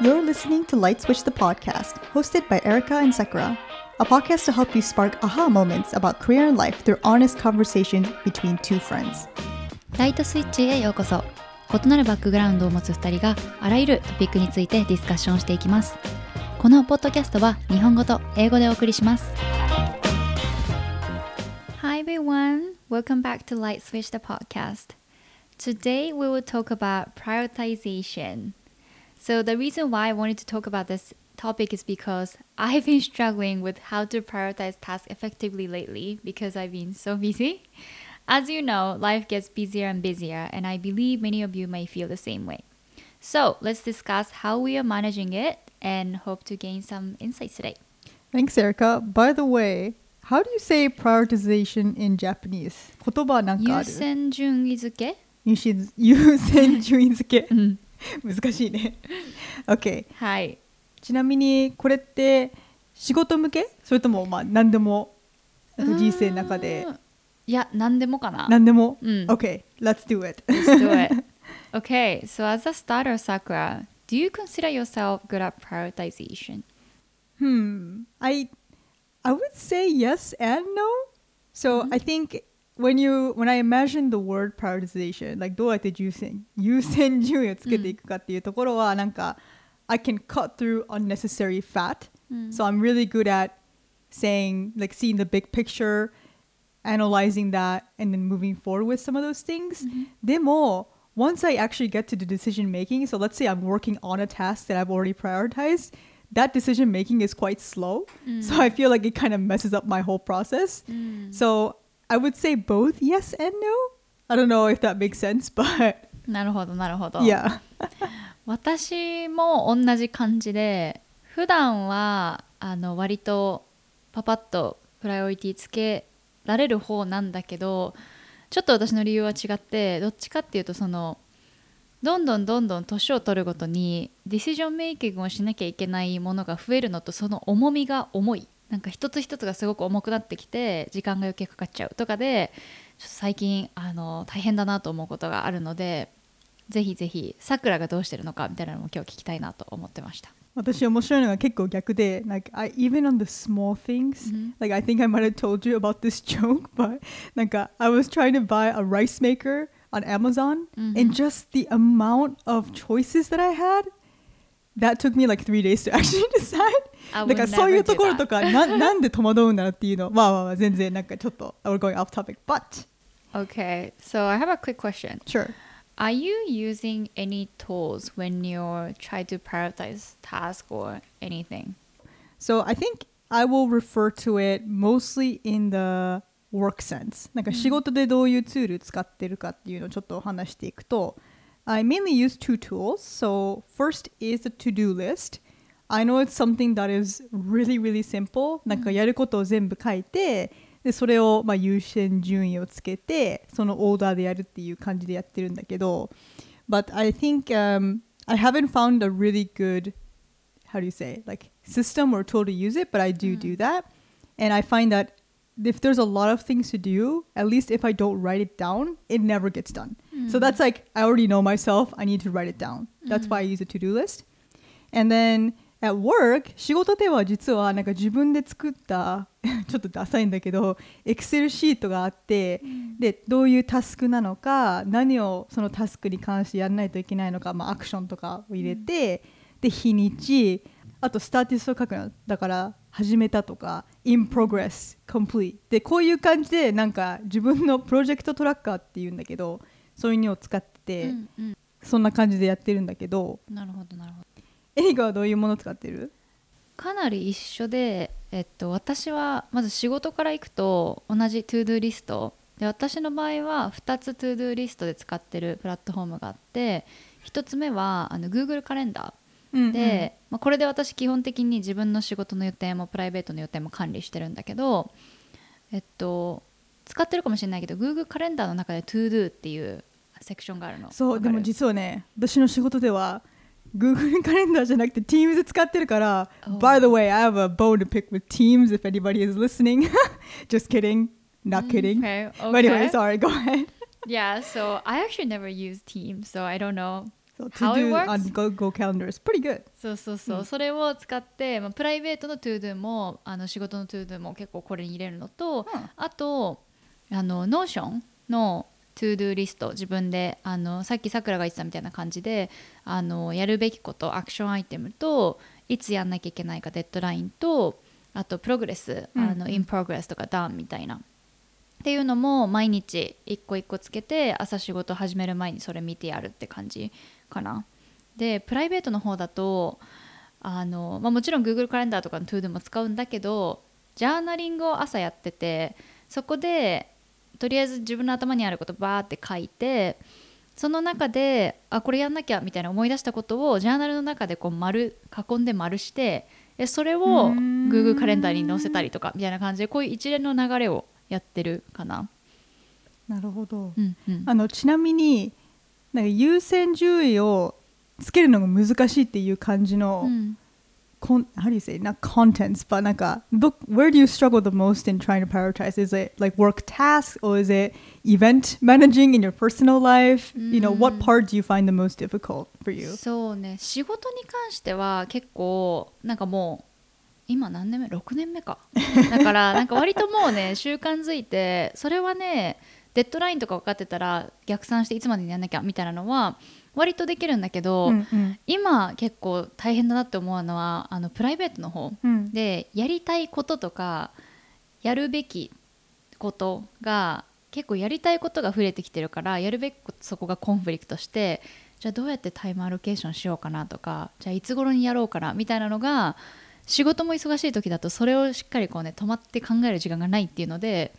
You're listening to Light Switch the podcast, hosted by Erica and Sakura, a podcast to help you spark aha moments about career and life through honest conversations between two friends. ライトスイッチへようこそ異なるバックグラウンドを持つ2人があらゆるトピックについてディスカッションしていきますこのポッドキャストは日本語と英語でお送りします Hi everyone, welcome back to Light Switch the podcast Today we will talk about prioritization So the reason why I wanted to talk about this topic is because I've been struggling with how to prioritize tasks effectively lately because I've been so busy. As you know, life gets busier and busier, and I believe many of you may feel the same way. So let's discuss how we are managing it and hope to gain some insights today. Thanks, Erica. By the way, how do you say prioritization in Japanese? 言葉なんかある優先順位付け優先優先順位付けうん 難しいね。OK。はい。ちなみにこれって仕事向けそれともまあ何でも人生の中でいや、何でもかな。何でも、うん OK let's do it Let's do it. Okay, so as a starter, Sakura, do you consider yourself good at prioritization? Hmm. I I would say yes and no. So I think when you when I imagine the word prioritization, like どうやって優先優先順位をつけていくかっていうところは、なんか I can cut through unnecessary fat. So I'm really good at saying like seeing the big picture, analyzing that, and then moving forward with some of those things. でも once I actually get to the decision making, so let's say I'm working on a task that I've already prioritized, that decision making is quite slow. So I feel like it kind of messes up my whole process. So I would say both yes and no. I don't know if that makes sense, but なるほど、なるほど。yeah. 私も同じ感じで普段はあの割とパパッとプライオリティつけられる方なんだけどちょっと私の理由は違ってどっちかっていうとそのどんどんどんどん年を取るごとにディシジョンメイキングをしなきゃいけないものが増えるのとその重みが重いなんか一つ一つがすごく重くなってきて時間が余計かかっちゃうとかでちょっと最近あの大変だなと思うことがあるのでぜひぜひさくらがどうしてるのかみたいなのも今日聞きたいなと思ってました。私面白いのが結構逆で like I even on the small things、like I think I might have told you about this joke but なんか I was trying to buy a rice maker on Amazon and just the amount of choices that I had that took me like three days to actually decide I だから would そういう never と do ころ that. とかななんで戸惑うんだろうっていうのまあまあまあ全然なんかちょっと we're going off topic but Okay, so I have a quick question. sure Are you using any tools when you're trying to prioritize task or anything? So I think I will refer to it mostly in the work sense. なんか仕事でどういうツール使ってるかっていうのをちょっと話していくと、 I mainly use two tools. So first is the to-do list. I know it's something that is really really simple. なんかやることを全部書いて、でそれをまあ優先順位をつけて、そのオーダーでやるっていう感じでやってるんだけど、But I think、um, I haven't found a really good how do you say like system or tool to use it but i do do that and i find that if there's a lot of things to do at least if i don't write it down it never gets done So that's like i already know myself. I need to write it down. That's why i use a to-do list. And then at work 仕事では実はなんか自分で作った ちょっとダサいんだけど Excel シートがあって、でどういうタスクなのか何をそのタスクに関してやらないといけないのか、まあ、アクションとかを入れて、で日にちあとスターティストを書くのだから始めたとか in progress complete でこういう感じでなんか自分のプロジェクトトラッカーっていうんだけどそういうのを使ってて、そんな感じでやってるんだけどなるほどなるほど。エリカはどういうものを使ってる？かなり一緒で、えっと、私はまず仕事から行くと同じ ToDo リスト。で私の場合は2つ ToDo リストで使ってるプラットフォームがあって1つ目はあの Google カレンダー。で、まあ、これで私基本的に自分の仕事の予定もプライベートの予定も管理してるんだけどえっと使ってるかもしれないけど Google カレンダーの中で ToDo っていうセクションがあるのそうでも実はね私の仕事では Google カレンダーじゃなくて Teams 使ってるから、Oh. By the way I have a bone to pick with Teams if anybody is listening just kidding not kidding Okay, but anyway okay. sorry go ahead Yeah, so I actually never use Teams, so I don't know. So to How it do on Go Go Calendar is pretty good. そうそうそう、うんそれを使って、まあ、プライベートの ToDo もあの仕事の ToDo も結構これに入れるのと、うんあとあの Notion の ToDo リスト自分であのさっきさくらが言ってたみたいな感じであのやるべきことアクションアイテムといつやんなきゃいけないかデッドラインとあとプログレス、うんあの in progress とか done みたいなっていうのも毎日一個一個つけて朝仕事始める前にそれ見てやるって感じかな。でプライベートの方だとあの、まあ、もちろん Google カレンダーとかの ToDo も使うんだけどジャーナリングを朝やっててそこでとりあえず自分の頭にあることバーって書いてその中であこれやんなきゃみたいな思い出したことをジャーナルの中でこう丸囲んで丸してえそれを Google カレンダーに載せたりとかみたいな感じでこういう一連の流れをやってるかな。なるほど。うんうんあのちなみになんか優先順位をつけるのが難しいっていう感じの、うんこん how do you say not contents but なんか look where do you struggle the most in trying to prioritize is it like work tasks or is it event managing in your personal life you know what うん part do you find the most difficult for you そうね仕事に関しては結構なんかもう今何年目6年目かだからなんか割ともうね習慣づいてそれはねデッドラインとか分かってたら逆算していつまでにやんなきゃみたいなのは割とできるんだけど、うんうん。今結構大変だなって思うのはあのプライベートの方うん。でやりたいこととかやるべきことが結構やりたいことが増えてきてるからやるべきそこがコンフリクトしてじゃあどうやってタイムアロケーションしようかなとかじゃあいつ頃にやろうかなみたいなのが仕事も忙しい時だとそれをしっかりこうね止まって考える時間がないっていうので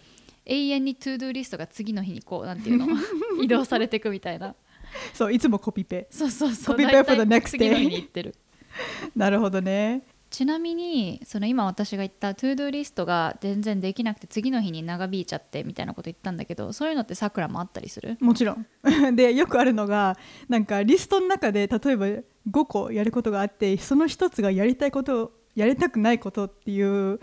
永遠に to-do list が次の日にこうなんていうの 移動されていくみたいな そういつもコピペ。そうそうそう Copy paste for the next day 大体次の日に行ってる。なるほどね。ちなみにその今私が言った to-do list が全然できなくて次の日に長引いちゃってみたいなこと言ったんだけどそういうのってさくらもあったりする？もちろん。でよくあるのがなんかリストの中で例えば5個やることがあってその1つがやりたいことやりたくないことっていう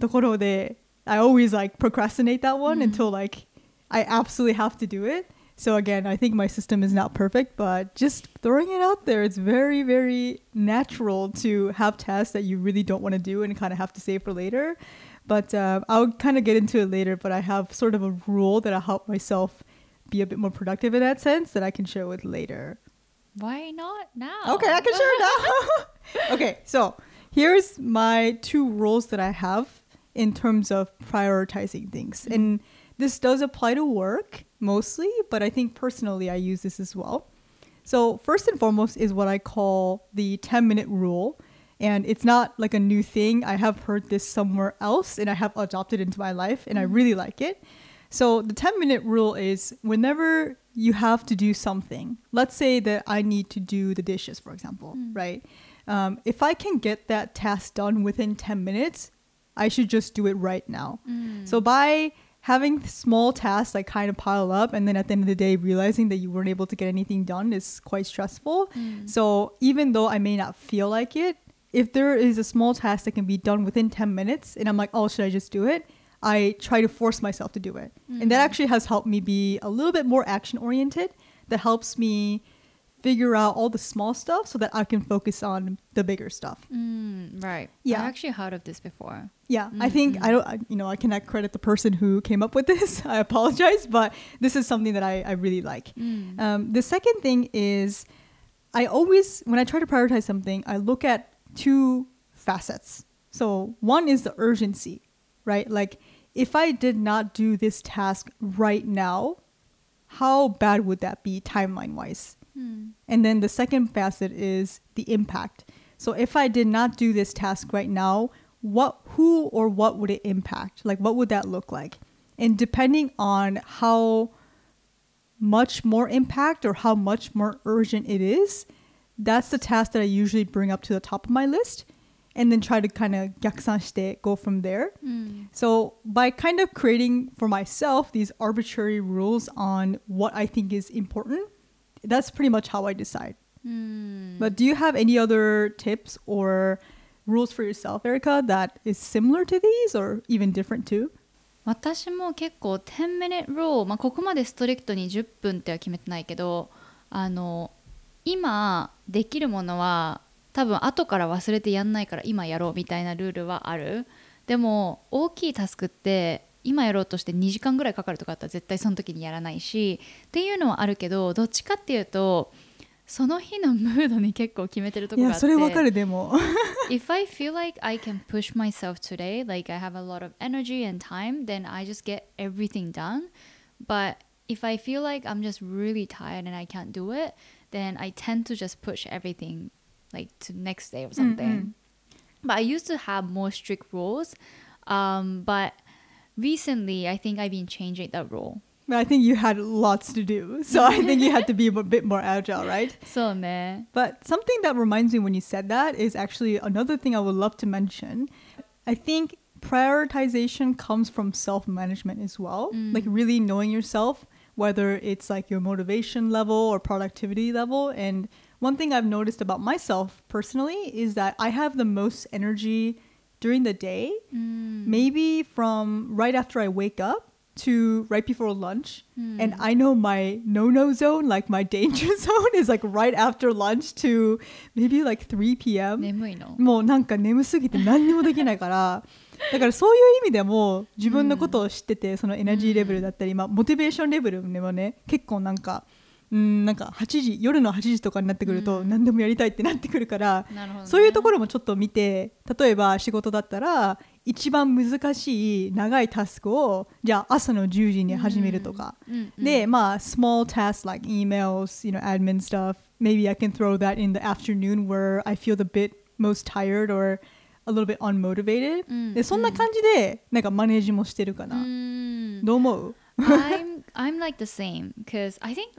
ところで I always like procrastinate that one until like I absolutely have to do it so again I think my system is not perfect but just throwing it out there it's very very natural to have tasks that you really don't want to do and kind of have to save for later but uh, I'll kind of get into it later but I have sort of a rule that I help myself be a bit more productive in that sense that I can share with later. Why not now? Okay, I can share now. okay, so here's my two rules that I have in terms of prioritizing things. And this does apply to work mostly, but I think personally I use this as well. So, first and foremost is what I call the 10 minute rule. And it's not like a new thing. I have heard this somewhere else and I have adopted into my life and I mm-hmm. really like it. So, the 10 minute rule is whenever you have to do something, let's say that I need to do the dishes, for example, mm. right? Um, if I can get that task done within 10 minutes, I should just do it right now. Mm. So, by having small tasks like kind of pile up and then at the end of the day realizing that you weren't able to get anything done is quite stressful. Mm. So, even though I may not feel like it, if there is a small task that can be done within 10 minutes and I'm like, oh, should I just do it? I try to force myself to do it. And that mm. actually has helped me be a little bit more action oriented. That helps me figure out all the small stuff so that I can focus on the bigger stuff. Mm, right. Yeah. I actually heard of this before. Yeah, I think I don't, I, you know, I cannot credit the person who came up with this. I apologize, but this is something that I, I really like. Um, the second thing is, I always, when I try to prioritize something, I look at two facets. So one is the urgency, right? Like, if I did not do this task right now, how bad would that be timeline wise? Hmm. And then the second facet is the impact. So if I did not do this task right now, what who or what would it impact? Like what would that look like? And depending on how much more impact or how much more urgent it is, that's the task that I usually bring up to the top of my list and then try to kind of gyaksan go from there. Mm. So by kind of creating for myself these arbitrary rules on what I think is important, that's pretty much how I decide. But do you have any other tips or rules for yourself, Erica, that is similar to these or even different too? 私も結構10 minute rule、まあ、ここまでストリクトに10分っては決めてないけどあの今できるものは多分後から忘れてやんないから今やろうみたいなルールはあるでも大きいタスクって今やろうとして2時間ぐらいかかるとかあったら絶対その時にやらないしっていうのはあるけどどっちかっていうとその日のムードに結構決めてるところがあっていやそれわかるでも if I feel like I can push myself today, like I have a lot of energy and time, then I just get everything done. But if I feel like I'm just really tired and I can't do it, then I tend to just push everything like to next day or something. But I used to have more strict rules. Um, but recently, I think I've been changing that role. I think you had lots to do. So I think you had to be a bit more agile, right? So, 네. But something that reminds me when you said that is actually another thing I would love to mention. I think prioritization comes from self-management as well. Mm. Like really knowing yourself, whether it's like your motivation level or productivity level and one thing I've noticed about myself personally is that I have the most energy during the day, maybe from right after I wake up to right before lunch. And I know my no no zone, like my danger zone, is like right after lunch to maybe like 3 p.m. 眠いの。もうなんか眠すぎて何にもできないからだからそういう意味でも自分のことを知ってて、そのエナジーレベルだったり、まあ、モチベーションレベルでもね結構なんかうんなんか8時夜の8時とかになってくると、何でもやりたいってなってくるから、ねそういうところもちょっと見て例えば仕事だったら一番難しい長いタスクをじゃあ朝の10時に始めるとか、うんうんでまあ small tasks like emails you know admin stuff maybe I can throw that in the afternoon where I feel the bit most tired or a little bit unmotivated、うんでそんな感じでなんかマネージもしてるかな、うんどう思う I'm I'm like the same because I think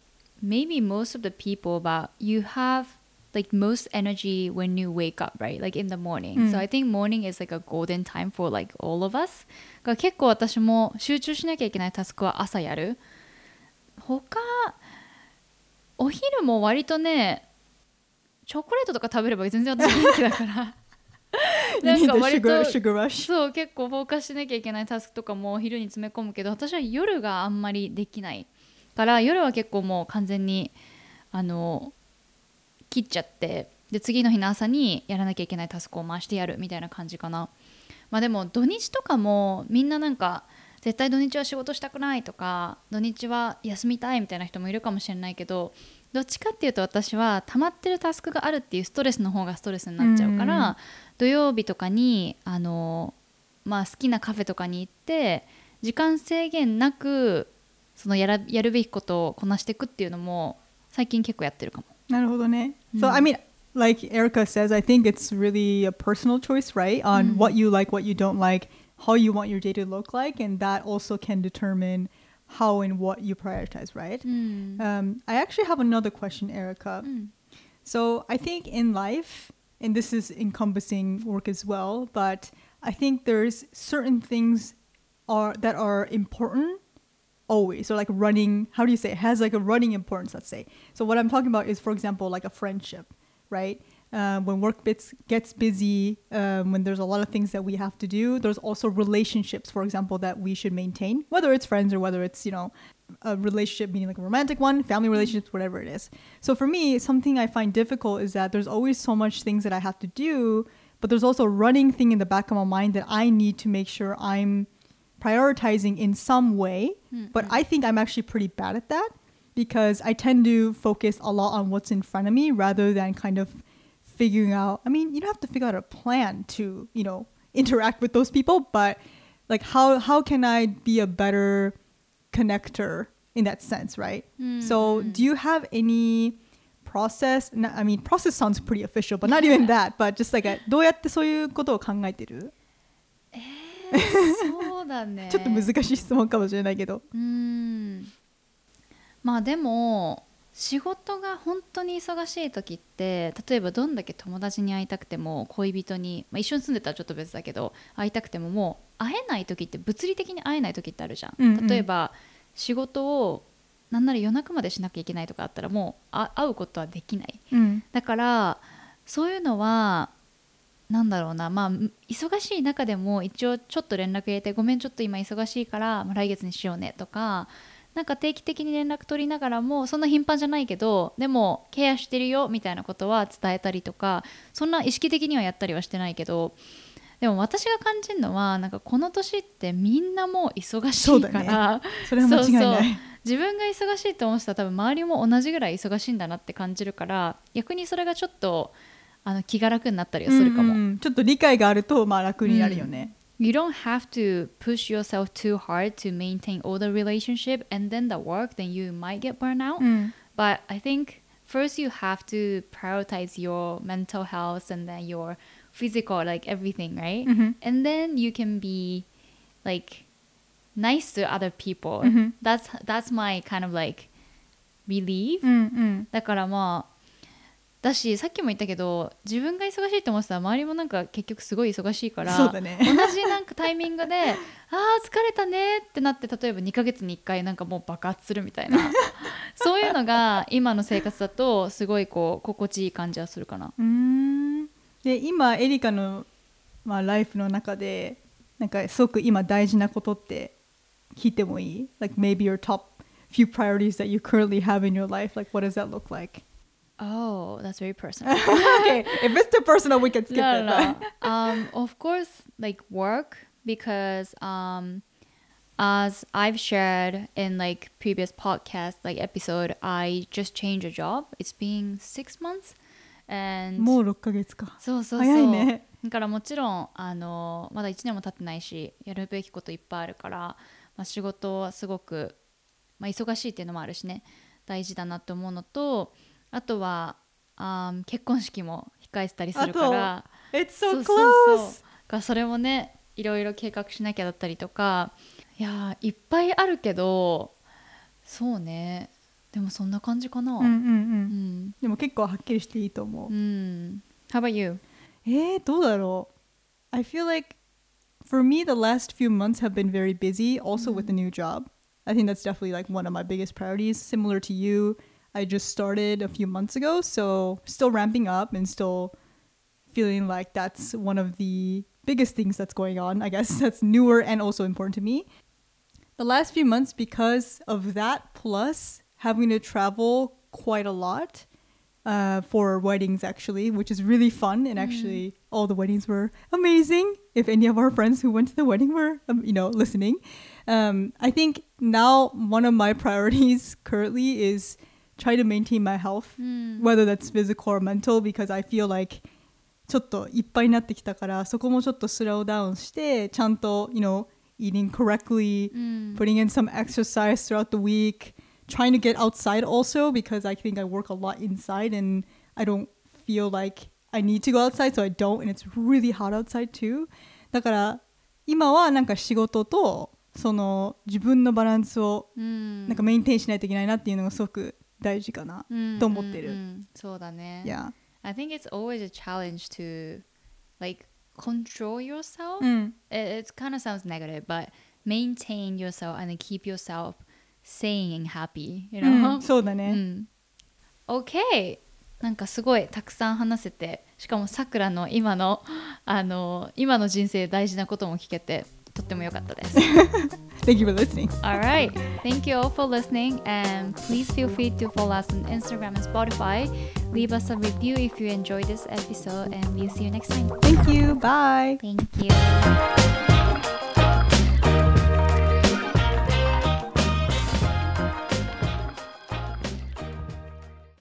maybe most of the people about you have like most energy when you wake up, right? Like in the morning. So I think morning is like a golden time for like all of us. が結構私も集中しなきゃいけないタスクは朝やる。他お昼も割とねチョコレートとか食べれば全然私元気だからなんか割とそう結構フォーカスしなきゃいけないタスクとかもお昼に詰め込むけど私は夜があんまりできないから夜は結構もう完全にあの切っちゃってで次の日の朝にやらなきゃいけないタスクを回してやるみたいな感じかな。まあでも土日とかもみんななんか絶対土日は仕事したくないとか土日は休みたいみたいな人もいるかもしれないけどどっちかっていうと私は溜まってるタスクがあるっていうストレスの方がストレスになっちゃうから、土曜日とかにあの、まあ、好きなカフェとかに行って時間制限なくそのやらやるべきことをこなしていくっていうのも最近結構やってるかも。なるほどね。So I mean, like Erica says, I think it's really a personal choice, right? On what you like, what you don't like, how you want your day to look like, and that also can determine how and what you prioritize, right? うん、 Um, I actually have another question, Erica. うん、 So I think in life, and this is encompassing work as well, but I think there's certain things are that are important always. So like running, how do you say it has like a running importance, let's say. So what I'm talking about is, for example, like a friendship, right? Uh, when work bits gets busy, um, when there's a lot of things that we have to do, there's also relationships, for example, that we should maintain, whether it's friends or whether it's, you know, a relationship, meaning like a romantic one, family relationships, whatever it is. So for me, something I find difficult is that there's always so much things that I have to do, but there's also a running thing in the back of my mind that I need to make sure I'm prioritizing in some way. But I think I'm actually pretty bad at that because I tend to focus a lot on what's in front of me rather than kind of figuring out. I mean, you don't have to figure out a plan to, you know, interact with those people, but like how how can I be a better connector in that sense, right? So, do you have any process? n- I mean, process sounds pretty official, but not even that. But just like a, どうやってそういうことを考えてる？ そうだね。ちょっと難しい質問かもしれないけど。うん。まあでも仕事が本当に忙しい時って例えばどんだけ友達に会いたくても恋人に、まあ、一緒に住んでたらちょっと別だけど会いたくてももう会えない時って物理的に会えない時ってあるじゃん、うんうん。例えば仕事をなんなら夜中までしなきゃいけないとかあったらもうあ会うことはできない。うん。だからそういうのはなんだろうな。まあ忙しい中でも一応ちょっと連絡入れてごめんちょっと今忙しいから、まあ、来月にしようねとかなんか定期的に連絡取りながらもそんな頻繁じゃないけどでもケアしてるよみたいなことは伝えたりとかそんな意識的にはやったりはしてないけどでも私が感じるのはなんかこの年ってみんなもう忙しいからそれは間違いない。そうそう。自分が忙しいと思ってたら多分周りも同じぐらい忙しいんだなって感じるから逆にそれがちょっとあの気が楽になったりはするかも。うんうんちょっと理解があるとまあ楽になるよね、 You don't have to push yourself too hard to maintain all the relationship and then the work, then you might get burnt out. うん、 But I think first you have to prioritize your mental health and then your physical, like everything, right? Mhm. And then you can be like nice to other people. Mhm. That's that's my kind of like relief. うんうんだからまあ だしさっきも言ったけど自分が忙しいと思ってたら周りもなんか結局すごい忙しいからそうだね同じなんかタイミングで「あー疲れたね」ってなって例えば2ヶ月に1回なんかもう爆発するみたいな そういうのが今の生活だとすごいこう心地いい感じはするかな。うーんで今エリカの、まあ、ライフの中でなんかすごく今大事なことって聞いてもいい？Like maybe your top few priorities that you currently have in your life like what does that look like? Oh, that's very personal. okay, if it's too personal we can skip no, it. no, but- no. um, of course, like work because um, as I've shared in like previous podcast like episode, I just changed a job. It's been six months, and もう6ヶ月か。そうそうそう早いねだからもちろんあのまだ1年も経ってないしやるべきこといっぱいあるから、まあ、仕事はすごく、まあ、忙しいっていうのもあるしね大事だなと思うのとあとはあー結婚式も控えてたりするから。It's そ so うそうそう close! がそれもねいろいろ計画しなきゃだったりとかいやーいっぱいあるけどそうねでもそんな感じかなうんうんう。うんん、でも結構はっきりしていいと思うう。ん、How about you? えー、どうだろう I feel like for me the last few months have been very busy also with the new job I think that's definitely like one of my biggest priorities similar to you I just started a few months ago so still ramping up and still feeling like that's one of the biggest things that's going on I guess. That's newer and also important to me. The last few months because of that plus having to travel quite a lot uh, for weddings actually which is really fun and actually all the weddings were amazing. If any of our friends who went to the wedding were um, you know listening. Um, i think now one of my priorities currently is try to maintain my health うん、whether that's physical or mental because I feel like ちょっといっぱいになってきたからそこもちょっとスローダウンしてちゃんと you know eating correctly うん、putting in some exercise throughout the week, trying to get outside also because I think I work a lot inside and I don't feel like I need to go outside, so I don't, and it's really hot outside too. だから今はなんか仕事とその自分のバランスをうんなんかメインテインしないといけないなっていうのがすごく大事かな。うんと思ってるそうだね。Yeah. I think it's always a challenge to like control yourself. うん。It, it kind of sounds negative, but maintain yourself and keep yourself sane and happy, you う know? んそうだうね。ん OK! なんかすごいたくさん話せて、しかもさくらの今のあの今の人生大事なことも聞けてとっても良かったです。 Thank you for listening. All right. Thank you all for listening. And please feel free to follow us on Instagram and Spotify. Leave us a review if you enjoyed this episode, and we'll see you next time. Thank you. Bye. Thank you.